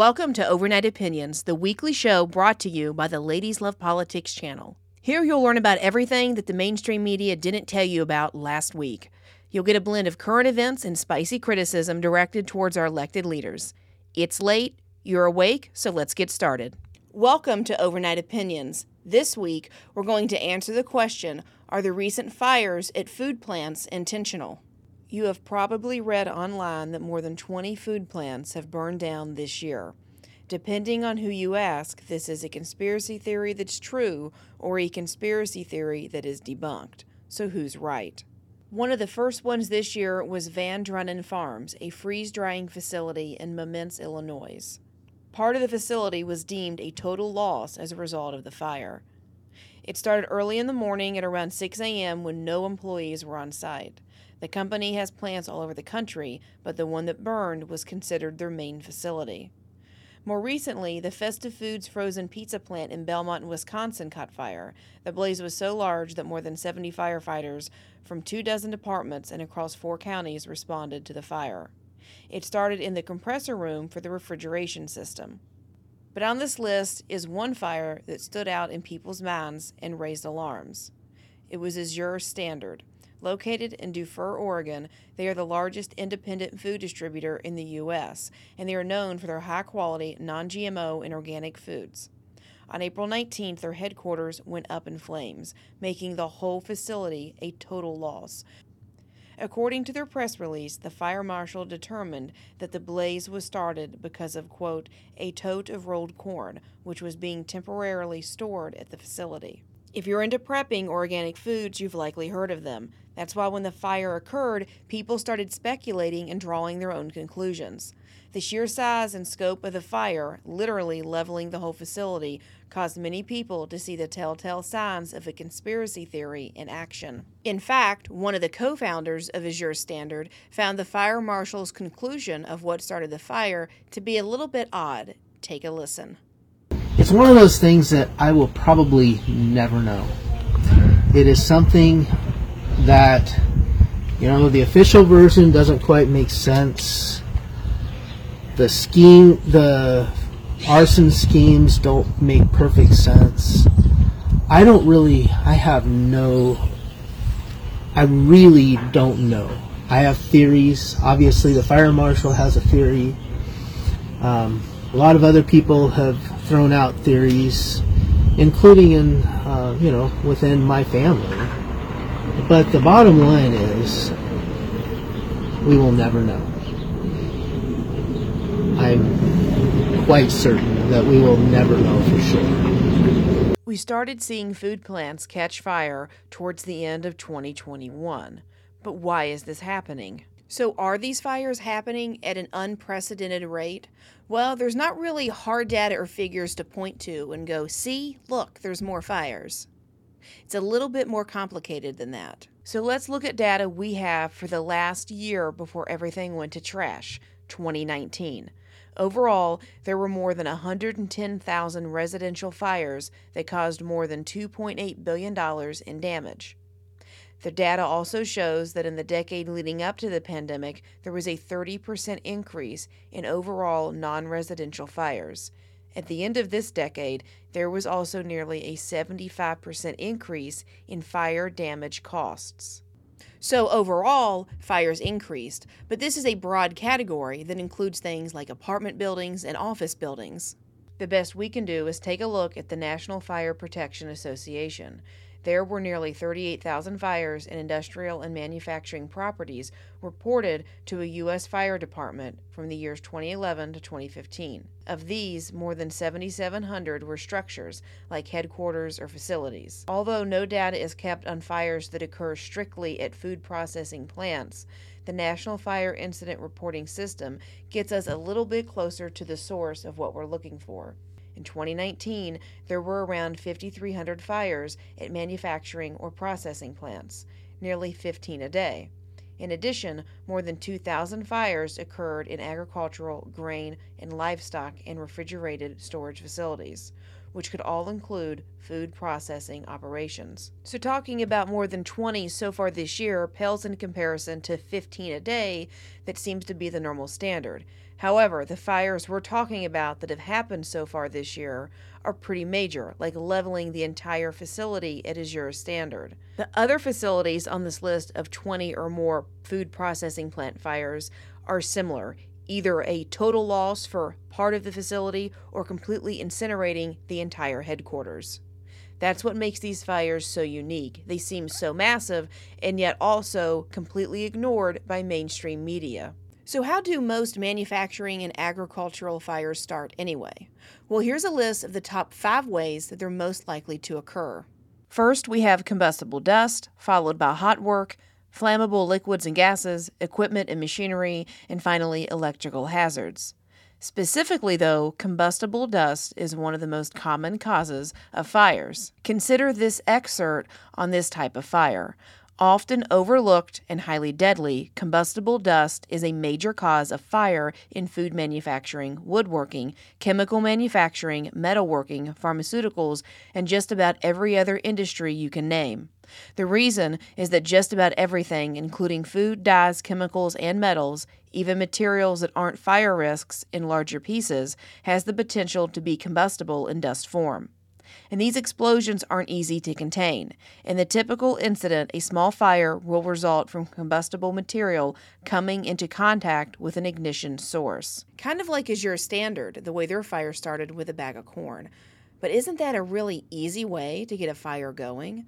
Welcome to Overnight Opinions, the weekly show brought to you by the Ladies Love Politics channel. Here you'll learn about everything that the mainstream media didn't tell you about last week. You'll get a blend of current events and spicy criticism directed towards our elected leaders. It's late, you're awake, so let's get started. Welcome to Overnight Opinions. This week, we're going to answer the question Are the recent fires at food plants intentional? You have probably read online that more than 20 food plants have burned down this year. Depending on who you ask, this is a conspiracy theory that's true or a conspiracy theory that is debunked. So who's right? One of the first ones this year was Van Drunen Farms, a freeze drying facility in Momence, Illinois. Part of the facility was deemed a total loss as a result of the fire. It started early in the morning at around 6 a.m. when no employees were on site. The company has plants all over the country, but the one that burned was considered their main facility. More recently, the Festive Foods frozen pizza plant in Belmont, Wisconsin caught fire. The blaze was so large that more than 70 firefighters from two dozen departments and across four counties responded to the fire. It started in the compressor room for the refrigeration system. But on this list is one fire that stood out in people's minds and raised alarms. It was Azure Standard. Located in Dufur, Oregon, they are the largest independent food distributor in the U.S., and they are known for their high quality, non GMO, and organic foods. On April 19th, their headquarters went up in flames, making the whole facility a total loss. According to their press release, the fire marshal determined that the blaze was started because of, quote, a tote of rolled corn, which was being temporarily stored at the facility. If you're into prepping organic foods, you've likely heard of them. That's why when the fire occurred, people started speculating and drawing their own conclusions. The sheer size and scope of the fire, literally leveling the whole facility, caused many people to see the telltale signs of a conspiracy theory in action. In fact, one of the co founders of Azure Standard found the fire marshal's conclusion of what started the fire to be a little bit odd. Take a listen. It's one of those things that I will probably never know. It is something that, you know, the official version doesn't quite make sense. The scheme, the arson schemes don't make perfect sense. I don't really, I have no, I really don't know. I have theories. Obviously, the fire marshal has a theory. Um, a lot of other people have thrown out theories, including in, uh, you know, within my family. But the bottom line is, we will never know. I'm quite certain that we will never know for sure. We started seeing food plants catch fire towards the end of 2021. But why is this happening? So, are these fires happening at an unprecedented rate? Well, there's not really hard data or figures to point to and go, see, look, there's more fires. It's a little bit more complicated than that. So, let's look at data we have for the last year before everything went to trash 2019. Overall, there were more than 110,000 residential fires that caused more than $2.8 billion in damage. The data also shows that in the decade leading up to the pandemic, there was a 30% increase in overall non residential fires. At the end of this decade, there was also nearly a 75% increase in fire damage costs. So, overall, fires increased, but this is a broad category that includes things like apartment buildings and office buildings. The best we can do is take a look at the National Fire Protection Association. There were nearly 38,000 fires in industrial and manufacturing properties reported to a U.S. fire department from the years 2011 to 2015. Of these, more than 7,700 were structures, like headquarters or facilities. Although no data is kept on fires that occur strictly at food processing plants, the National Fire Incident Reporting System gets us a little bit closer to the source of what we're looking for. In 2019, there were around 5,300 fires at manufacturing or processing plants, nearly 15 a day. In addition, more than 2,000 fires occurred in agricultural, grain, and livestock and refrigerated storage facilities. Which could all include food processing operations. So, talking about more than 20 so far this year pales in comparison to 15 a day that seems to be the normal standard. However, the fires we're talking about that have happened so far this year are pretty major, like leveling the entire facility at Azure standard. The other facilities on this list of 20 or more food processing plant fires are similar, either a total loss for part of the facility or completely incinerating the entire headquarters. That's what makes these fires so unique. They seem so massive and yet also completely ignored by mainstream media. So, how do most manufacturing and agricultural fires start anyway? Well, here's a list of the top five ways that they're most likely to occur. First, we have combustible dust, followed by hot work, flammable liquids and gases, equipment and machinery, and finally, electrical hazards. Specifically, though, combustible dust is one of the most common causes of fires. Consider this excerpt on this type of fire. Often overlooked and highly deadly, combustible dust is a major cause of fire in food manufacturing, woodworking, chemical manufacturing, metalworking, pharmaceuticals, and just about every other industry you can name. The reason is that just about everything, including food, dyes, chemicals, and metals, even materials that aren't fire risks in larger pieces, has the potential to be combustible in dust form and these explosions aren't easy to contain. In the typical incident, a small fire will result from combustible material coming into contact with an ignition source. Kind of like Azure Standard, the way their fire started with a bag of corn. But isn't that a really easy way to get a fire going?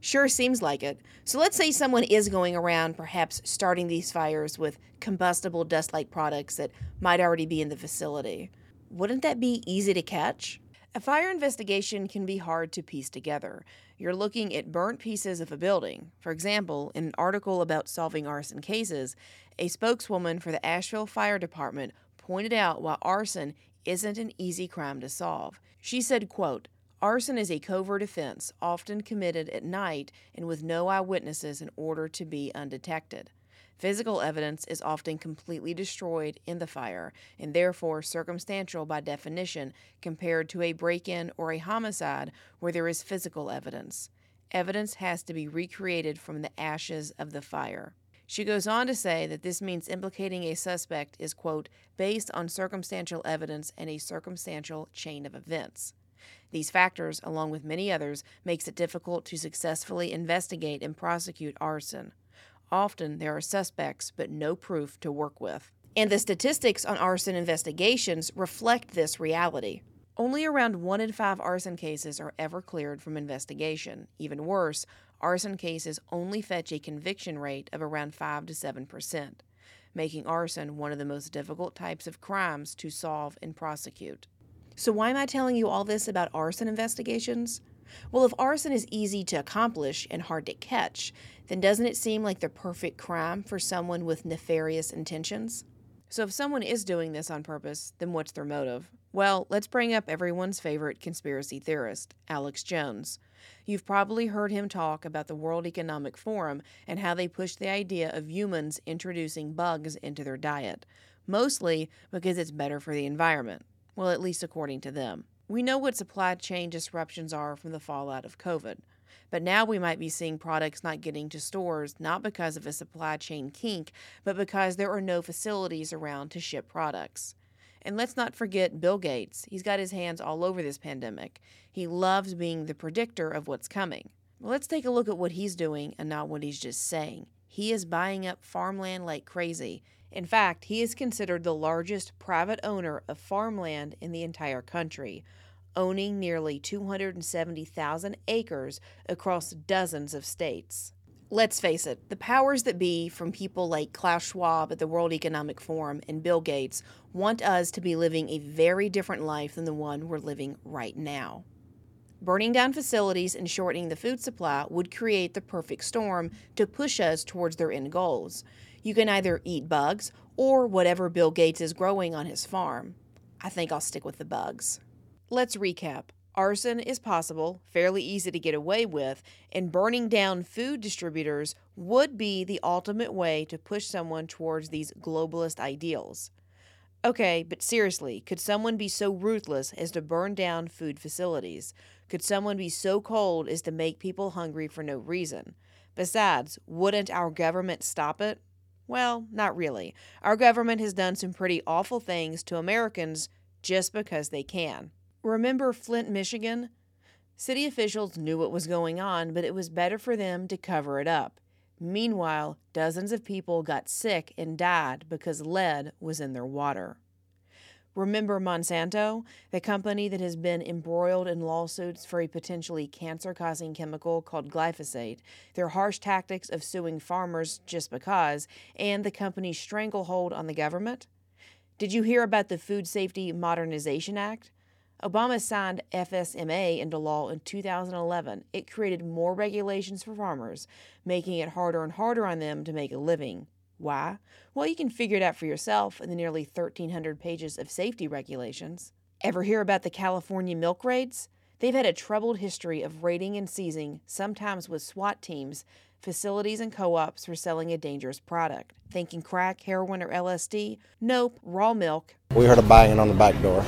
Sure seems like it. So let's say someone is going around, perhaps starting these fires with combustible dust like products that might already be in the facility. Wouldn't that be easy to catch? A fire investigation can be hard to piece together. You're looking at burnt pieces of a building. For example, in an article about solving arson cases, a spokeswoman for the Asheville Fire Department pointed out why arson isn't an easy crime to solve. She said, quote, Arson is a covert offense, often committed at night and with no eyewitnesses in order to be undetected. Physical evidence is often completely destroyed in the fire, and therefore circumstantial by definition compared to a break in or a homicide where there is physical evidence. Evidence has to be recreated from the ashes of the fire. She goes on to say that this means implicating a suspect is, quote, based on circumstantial evidence and a circumstantial chain of events. These factors, along with many others, makes it difficult to successfully investigate and prosecute arson. Often there are suspects, but no proof to work with. And the statistics on arson investigations reflect this reality. Only around one in five arson cases are ever cleared from investigation. Even worse, arson cases only fetch a conviction rate of around 5 to 7 percent, making arson one of the most difficult types of crimes to solve and prosecute. So, why am I telling you all this about arson investigations? Well, if arson is easy to accomplish and hard to catch, then doesn't it seem like the perfect crime for someone with nefarious intentions? So, if someone is doing this on purpose, then what's their motive? Well, let's bring up everyone's favorite conspiracy theorist, Alex Jones. You've probably heard him talk about the World Economic Forum and how they push the idea of humans introducing bugs into their diet, mostly because it's better for the environment. Well, at least according to them. We know what supply chain disruptions are from the fallout of COVID, but now we might be seeing products not getting to stores not because of a supply chain kink, but because there are no facilities around to ship products. And let's not forget Bill Gates. He's got his hands all over this pandemic. He loves being the predictor of what's coming. Let's take a look at what he's doing and not what he's just saying. He is buying up farmland like crazy in fact, he is considered the largest private owner of farmland in the entire country, owning nearly 270,000 acres across dozens of states. Let's face it, the powers that be, from people like Klaus Schwab at the World Economic Forum and Bill Gates, want us to be living a very different life than the one we're living right now. Burning down facilities and shortening the food supply would create the perfect storm to push us towards their end goals. You can either eat bugs or whatever Bill Gates is growing on his farm. I think I'll stick with the bugs. Let's recap. Arson is possible, fairly easy to get away with, and burning down food distributors would be the ultimate way to push someone towards these globalist ideals. Okay, but seriously, could someone be so ruthless as to burn down food facilities? Could someone be so cold as to make people hungry for no reason? Besides, wouldn't our government stop it? Well, not really. Our government has done some pretty awful things to Americans just because they can. Remember Flint, Michigan? City officials knew what was going on, but it was better for them to cover it up. Meanwhile, dozens of people got sick and died because lead was in their water. Remember Monsanto, the company that has been embroiled in lawsuits for a potentially cancer causing chemical called glyphosate, their harsh tactics of suing farmers just because, and the company's stranglehold on the government? Did you hear about the Food Safety Modernization Act? Obama signed FSMA into law in 2011. It created more regulations for farmers, making it harder and harder on them to make a living. Why? Well, you can figure it out for yourself in the nearly 1,300 pages of safety regulations. Ever hear about the California milk raids? They've had a troubled history of raiding and seizing, sometimes with SWAT teams, facilities and co ops for selling a dangerous product. Thinking crack, heroin, or LSD? Nope, raw milk. We heard a banging on the back door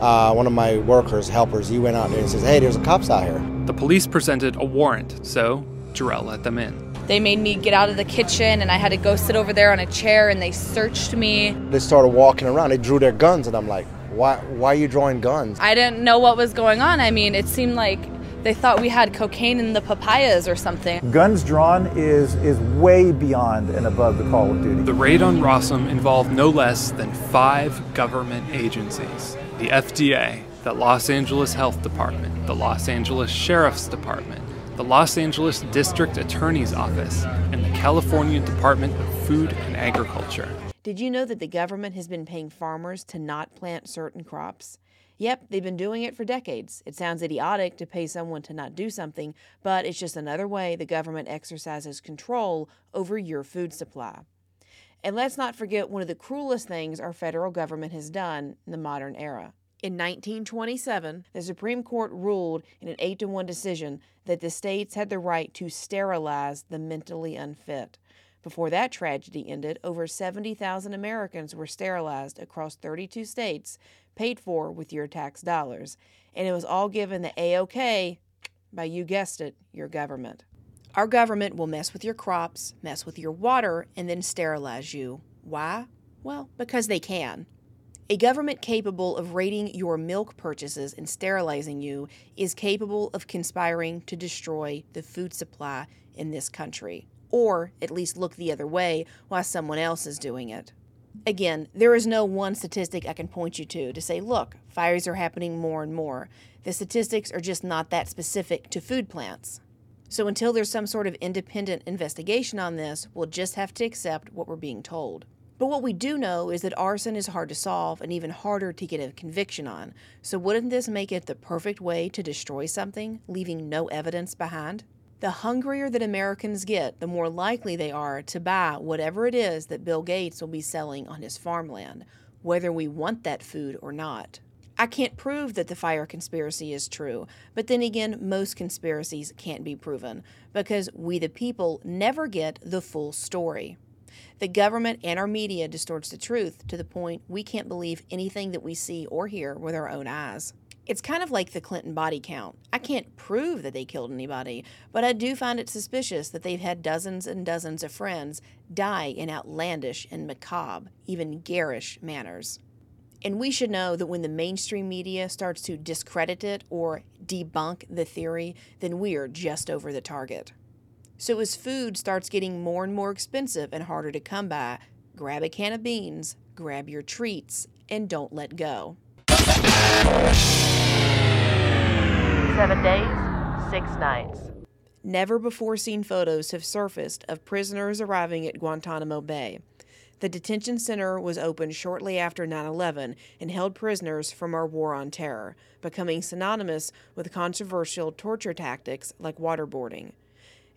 uh, one of my workers, helpers, he went out there and says, "Hey, there's a cops out here." The police presented a warrant, so Jarrell let them in. They made me get out of the kitchen, and I had to go sit over there on a chair, and they searched me. They started walking around. They drew their guns, and I'm like, "Why? Why are you drawing guns?" I didn't know what was going on. I mean, it seemed like they thought we had cocaine in the papayas or something. Guns drawn is is way beyond and above the call of duty. The raid on Rawesome involved no less than five government agencies the FDA, the Los Angeles Health Department, the Los Angeles Sheriff's Department, the Los Angeles District Attorney's Office, and the California Department of Food and Agriculture. Did you know that the government has been paying farmers to not plant certain crops? Yep, they've been doing it for decades. It sounds idiotic to pay someone to not do something, but it's just another way the government exercises control over your food supply. And let's not forget one of the cruelest things our federal government has done in the modern era. In 1927, the Supreme Court ruled in an 8 to 1 decision that the states had the right to sterilize the mentally unfit. Before that tragedy ended, over 70,000 Americans were sterilized across 32 states, paid for with your tax dollars. And it was all given the A-OK by, you guessed it, your government. Our government will mess with your crops, mess with your water, and then sterilize you. Why? Well, because they can. A government capable of raiding your milk purchases and sterilizing you is capable of conspiring to destroy the food supply in this country, or at least look the other way while someone else is doing it. Again, there is no one statistic I can point you to to say, look, fires are happening more and more. The statistics are just not that specific to food plants. So until there's some sort of independent investigation on this, we'll just have to accept what we're being told. But what we do know is that arson is hard to solve and even harder to get a conviction on. So wouldn't this make it the perfect way to destroy something, leaving no evidence behind? The hungrier that Americans get, the more likely they are to buy whatever it is that Bill Gates will be selling on his farmland, whether we want that food or not. I can't prove that the fire conspiracy is true, but then again, most conspiracies can't be proven because we, the people, never get the full story. The government and our media distorts the truth to the point we can't believe anything that we see or hear with our own eyes. It's kind of like the Clinton body count. I can't prove that they killed anybody, but I do find it suspicious that they've had dozens and dozens of friends die in outlandish and macabre, even garish manners. And we should know that when the mainstream media starts to discredit it or debunk the theory, then we are just over the target. So as food starts getting more and more expensive and harder to come by, grab a can of beans, grab your treats, and don't let go. Seven days, six nights. Never before seen photos have surfaced of prisoners arriving at Guantanamo Bay. The detention center was opened shortly after 9 11 and held prisoners from our war on terror, becoming synonymous with controversial torture tactics like waterboarding.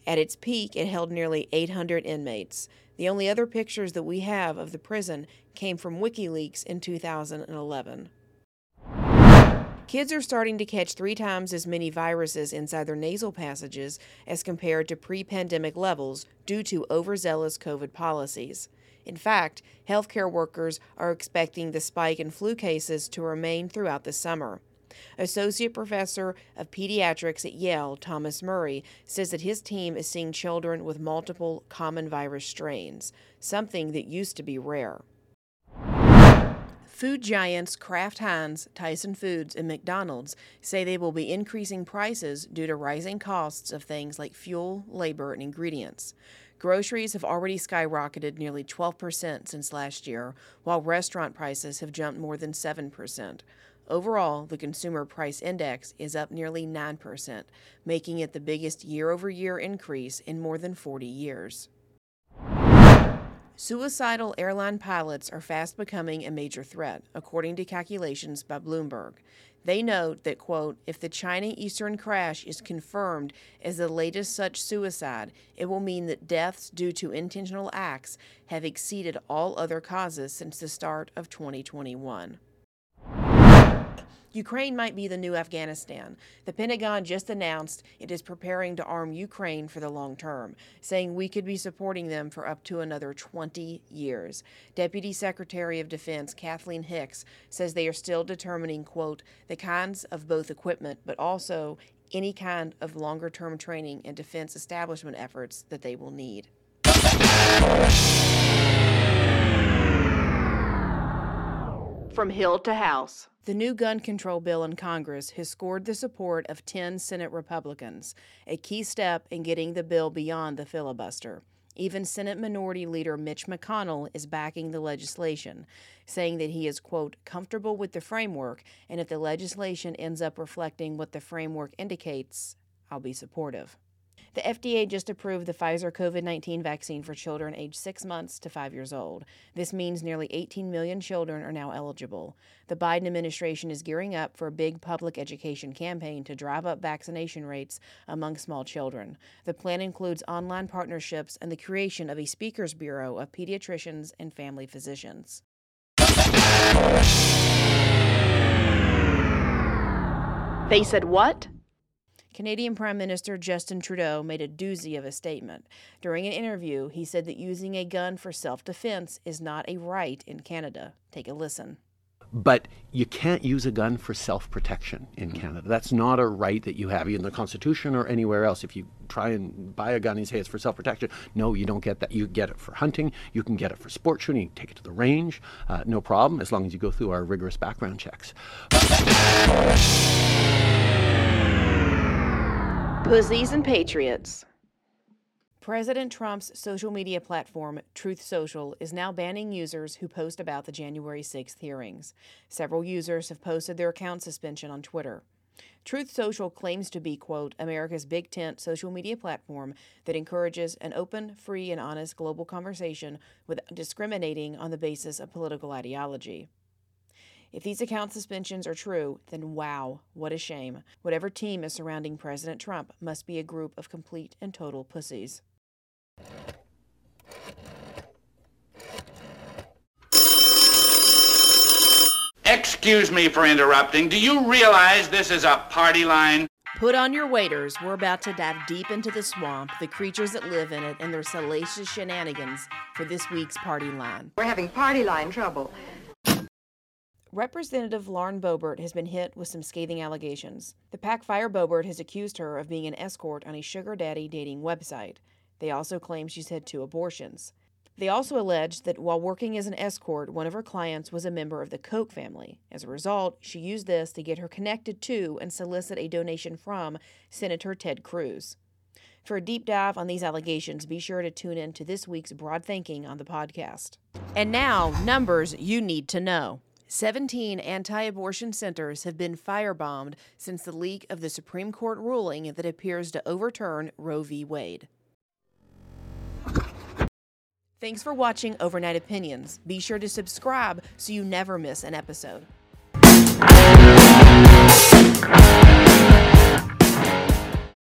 At its peak, it held nearly 800 inmates. The only other pictures that we have of the prison came from WikiLeaks in 2011. Kids are starting to catch three times as many viruses inside their nasal passages as compared to pre pandemic levels due to overzealous COVID policies. In fact, healthcare workers are expecting the spike in flu cases to remain throughout the summer. Associate Professor of Pediatrics at Yale, Thomas Murray, says that his team is seeing children with multiple common virus strains, something that used to be rare. Food giants Kraft Heinz, Tyson Foods, and McDonald's say they will be increasing prices due to rising costs of things like fuel, labor, and ingredients. Groceries have already skyrocketed nearly 12% since last year, while restaurant prices have jumped more than 7%. Overall, the Consumer Price Index is up nearly 9%, making it the biggest year over year increase in more than 40 years. Suicidal airline pilots are fast becoming a major threat, according to calculations by Bloomberg. They note that, quote, if the China Eastern crash is confirmed as the latest such suicide, it will mean that deaths due to intentional acts have exceeded all other causes since the start of 2021. Ukraine might be the new Afghanistan. The Pentagon just announced it is preparing to arm Ukraine for the long term, saying we could be supporting them for up to another 20 years. Deputy Secretary of Defense Kathleen Hicks says they are still determining, quote, the kinds of both equipment, but also any kind of longer term training and defense establishment efforts that they will need. From Hill to House. The new gun control bill in Congress has scored the support of 10 Senate Republicans, a key step in getting the bill beyond the filibuster. Even Senate Minority Leader Mitch McConnell is backing the legislation, saying that he is, quote, comfortable with the framework, and if the legislation ends up reflecting what the framework indicates, I'll be supportive. The FDA just approved the Pfizer COVID 19 vaccine for children aged six months to five years old. This means nearly 18 million children are now eligible. The Biden administration is gearing up for a big public education campaign to drive up vaccination rates among small children. The plan includes online partnerships and the creation of a speakers bureau of pediatricians and family physicians. They said what? Canadian Prime Minister Justin Trudeau made a doozy of a statement. During an interview, he said that using a gun for self defense is not a right in Canada. Take a listen. But you can't use a gun for self protection in Canada. That's not a right that you have in the Constitution or anywhere else. If you try and buy a gun and say it's for self protection, no, you don't get that. You get it for hunting, you can get it for sport shooting, you can take it to the range, uh, no problem, as long as you go through our rigorous background checks. Pussies and Patriots. President Trump's social media platform, Truth Social, is now banning users who post about the January 6th hearings. Several users have posted their account suspension on Twitter. Truth Social claims to be, quote, America's big tent social media platform that encourages an open, free, and honest global conversation without discriminating on the basis of political ideology. If these account suspensions are true, then wow, what a shame. Whatever team is surrounding President Trump must be a group of complete and total pussies. Excuse me for interrupting. Do you realize this is a party line? Put on your waders. We're about to dive deep into the swamp, the creatures that live in it, and their salacious shenanigans for this week's party line. We're having party line trouble. Representative Lauren Boebert has been hit with some scathing allegations. The PAC Fire Boebert has accused her of being an escort on a sugar daddy dating website. They also claim she's had two abortions. They also allege that while working as an escort, one of her clients was a member of the Koch family. As a result, she used this to get her connected to and solicit a donation from Senator Ted Cruz. For a deep dive on these allegations, be sure to tune in to this week's Broad Thinking on the podcast. And now, numbers you need to know. 17 anti abortion centers have been firebombed since the leak of the Supreme Court ruling that appears to overturn Roe v. Wade. Thanks for watching Overnight Opinions. Be sure to subscribe so you never miss an episode.